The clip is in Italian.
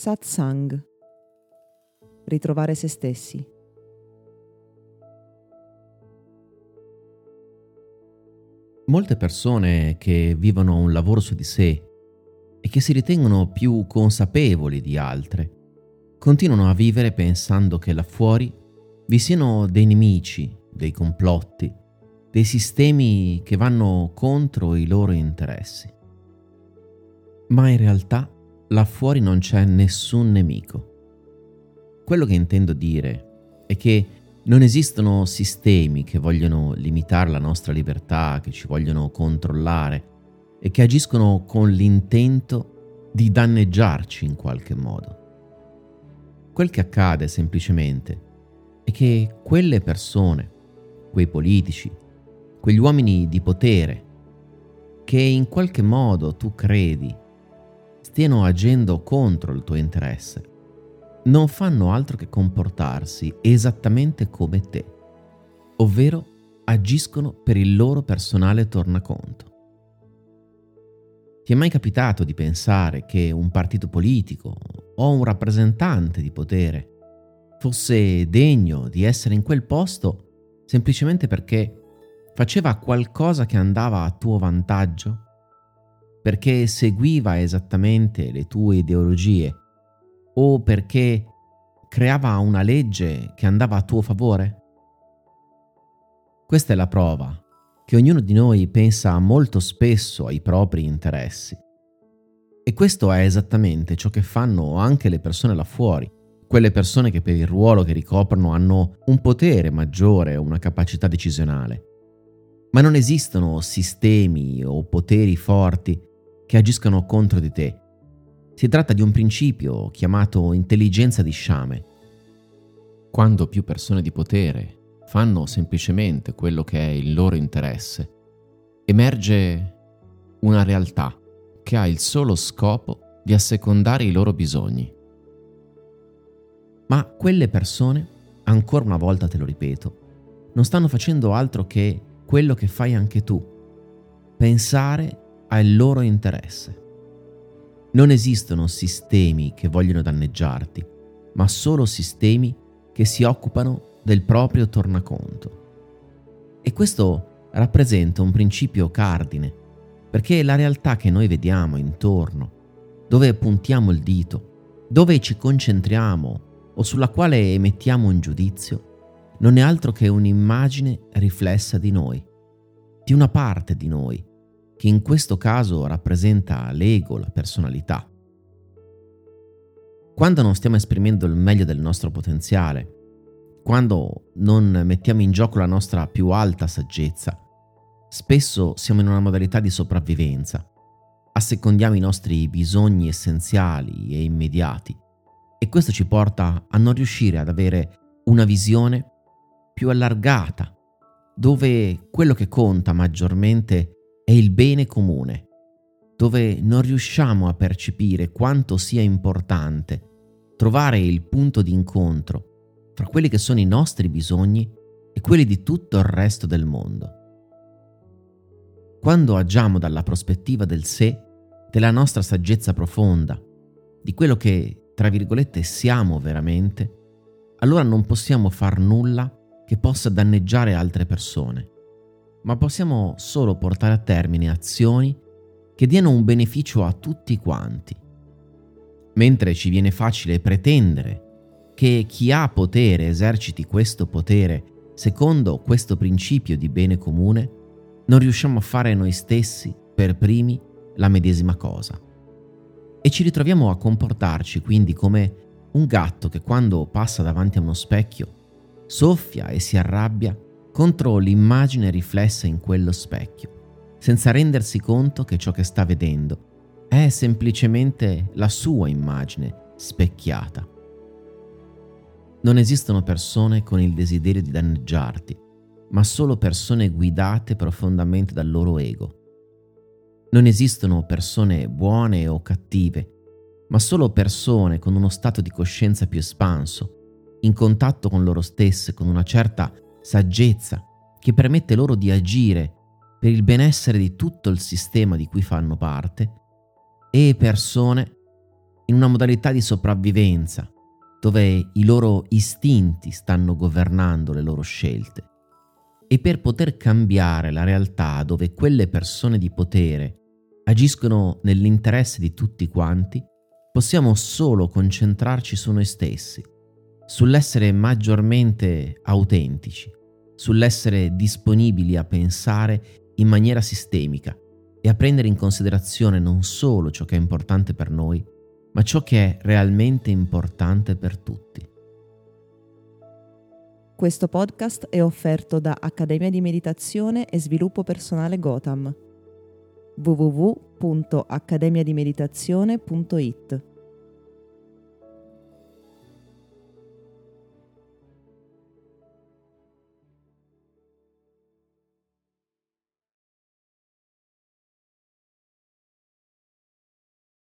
Satsang. Ritrovare se stessi. Molte persone che vivono un lavoro su di sé e che si ritengono più consapevoli di altre, continuano a vivere pensando che là fuori vi siano dei nemici, dei complotti, dei sistemi che vanno contro i loro interessi. Ma in realtà là fuori non c'è nessun nemico. Quello che intendo dire è che non esistono sistemi che vogliono limitare la nostra libertà, che ci vogliono controllare e che agiscono con l'intento di danneggiarci in qualche modo. Quel che accade semplicemente è che quelle persone, quei politici, quegli uomini di potere, che in qualche modo tu credi stiano agendo contro il tuo interesse, non fanno altro che comportarsi esattamente come te, ovvero agiscono per il loro personale tornaconto. Ti è mai capitato di pensare che un partito politico o un rappresentante di potere fosse degno di essere in quel posto semplicemente perché faceva qualcosa che andava a tuo vantaggio? Perché seguiva esattamente le tue ideologie? O perché creava una legge che andava a tuo favore? Questa è la prova che ognuno di noi pensa molto spesso ai propri interessi. E questo è esattamente ciò che fanno anche le persone là fuori, quelle persone che per il ruolo che ricoprono hanno un potere maggiore, una capacità decisionale. Ma non esistono sistemi o poteri forti che agiscano contro di te. Si tratta di un principio chiamato intelligenza di sciame. Quando più persone di potere fanno semplicemente quello che è il loro interesse, emerge una realtà che ha il solo scopo di assecondare i loro bisogni. Ma quelle persone, ancora una volta te lo ripeto, non stanno facendo altro che quello che fai anche tu, pensare al loro interesse. Non esistono sistemi che vogliono danneggiarti, ma solo sistemi che si occupano del proprio tornaconto. E questo rappresenta un principio cardine, perché la realtà che noi vediamo intorno, dove puntiamo il dito, dove ci concentriamo o sulla quale emettiamo un giudizio non è altro che un'immagine riflessa di noi, di una parte di noi, che in questo caso rappresenta l'ego, la personalità. Quando non stiamo esprimendo il meglio del nostro potenziale, quando non mettiamo in gioco la nostra più alta saggezza, spesso siamo in una modalità di sopravvivenza, assecondiamo i nostri bisogni essenziali e immediati e questo ci porta a non riuscire ad avere una visione più allargata, dove quello che conta maggiormente è il bene comune, dove non riusciamo a percepire quanto sia importante trovare il punto di incontro fra quelli che sono i nostri bisogni e quelli di tutto il resto del mondo. Quando agiamo dalla prospettiva del sé, della nostra saggezza profonda, di quello che tra virgolette, siamo veramente, allora non possiamo far nulla che possa danneggiare altre persone, ma possiamo solo portare a termine azioni che diano un beneficio a tutti quanti. Mentre ci viene facile pretendere che chi ha potere eserciti questo potere secondo questo principio di bene comune, non riusciamo a fare noi stessi, per primi, la medesima cosa e ci ritroviamo a comportarci quindi come un gatto che quando passa davanti a uno specchio soffia e si arrabbia contro l'immagine riflessa in quello specchio, senza rendersi conto che ciò che sta vedendo è semplicemente la sua immagine specchiata. Non esistono persone con il desiderio di danneggiarti, ma solo persone guidate profondamente dal loro ego non esistono persone buone o cattive, ma solo persone con uno stato di coscienza più espanso, in contatto con loro stesse, con una certa saggezza che permette loro di agire per il benessere di tutto il sistema di cui fanno parte, e persone in una modalità di sopravvivenza, dove i loro istinti stanno governando le loro scelte. E per poter cambiare la realtà dove quelle persone di potere agiscono nell'interesse di tutti quanti, possiamo solo concentrarci su noi stessi, sull'essere maggiormente autentici, sull'essere disponibili a pensare in maniera sistemica e a prendere in considerazione non solo ciò che è importante per noi, ma ciò che è realmente importante per tutti. Questo podcast è offerto da Accademia di Meditazione e Sviluppo Personale Gotham www.accademiadimeditazione.it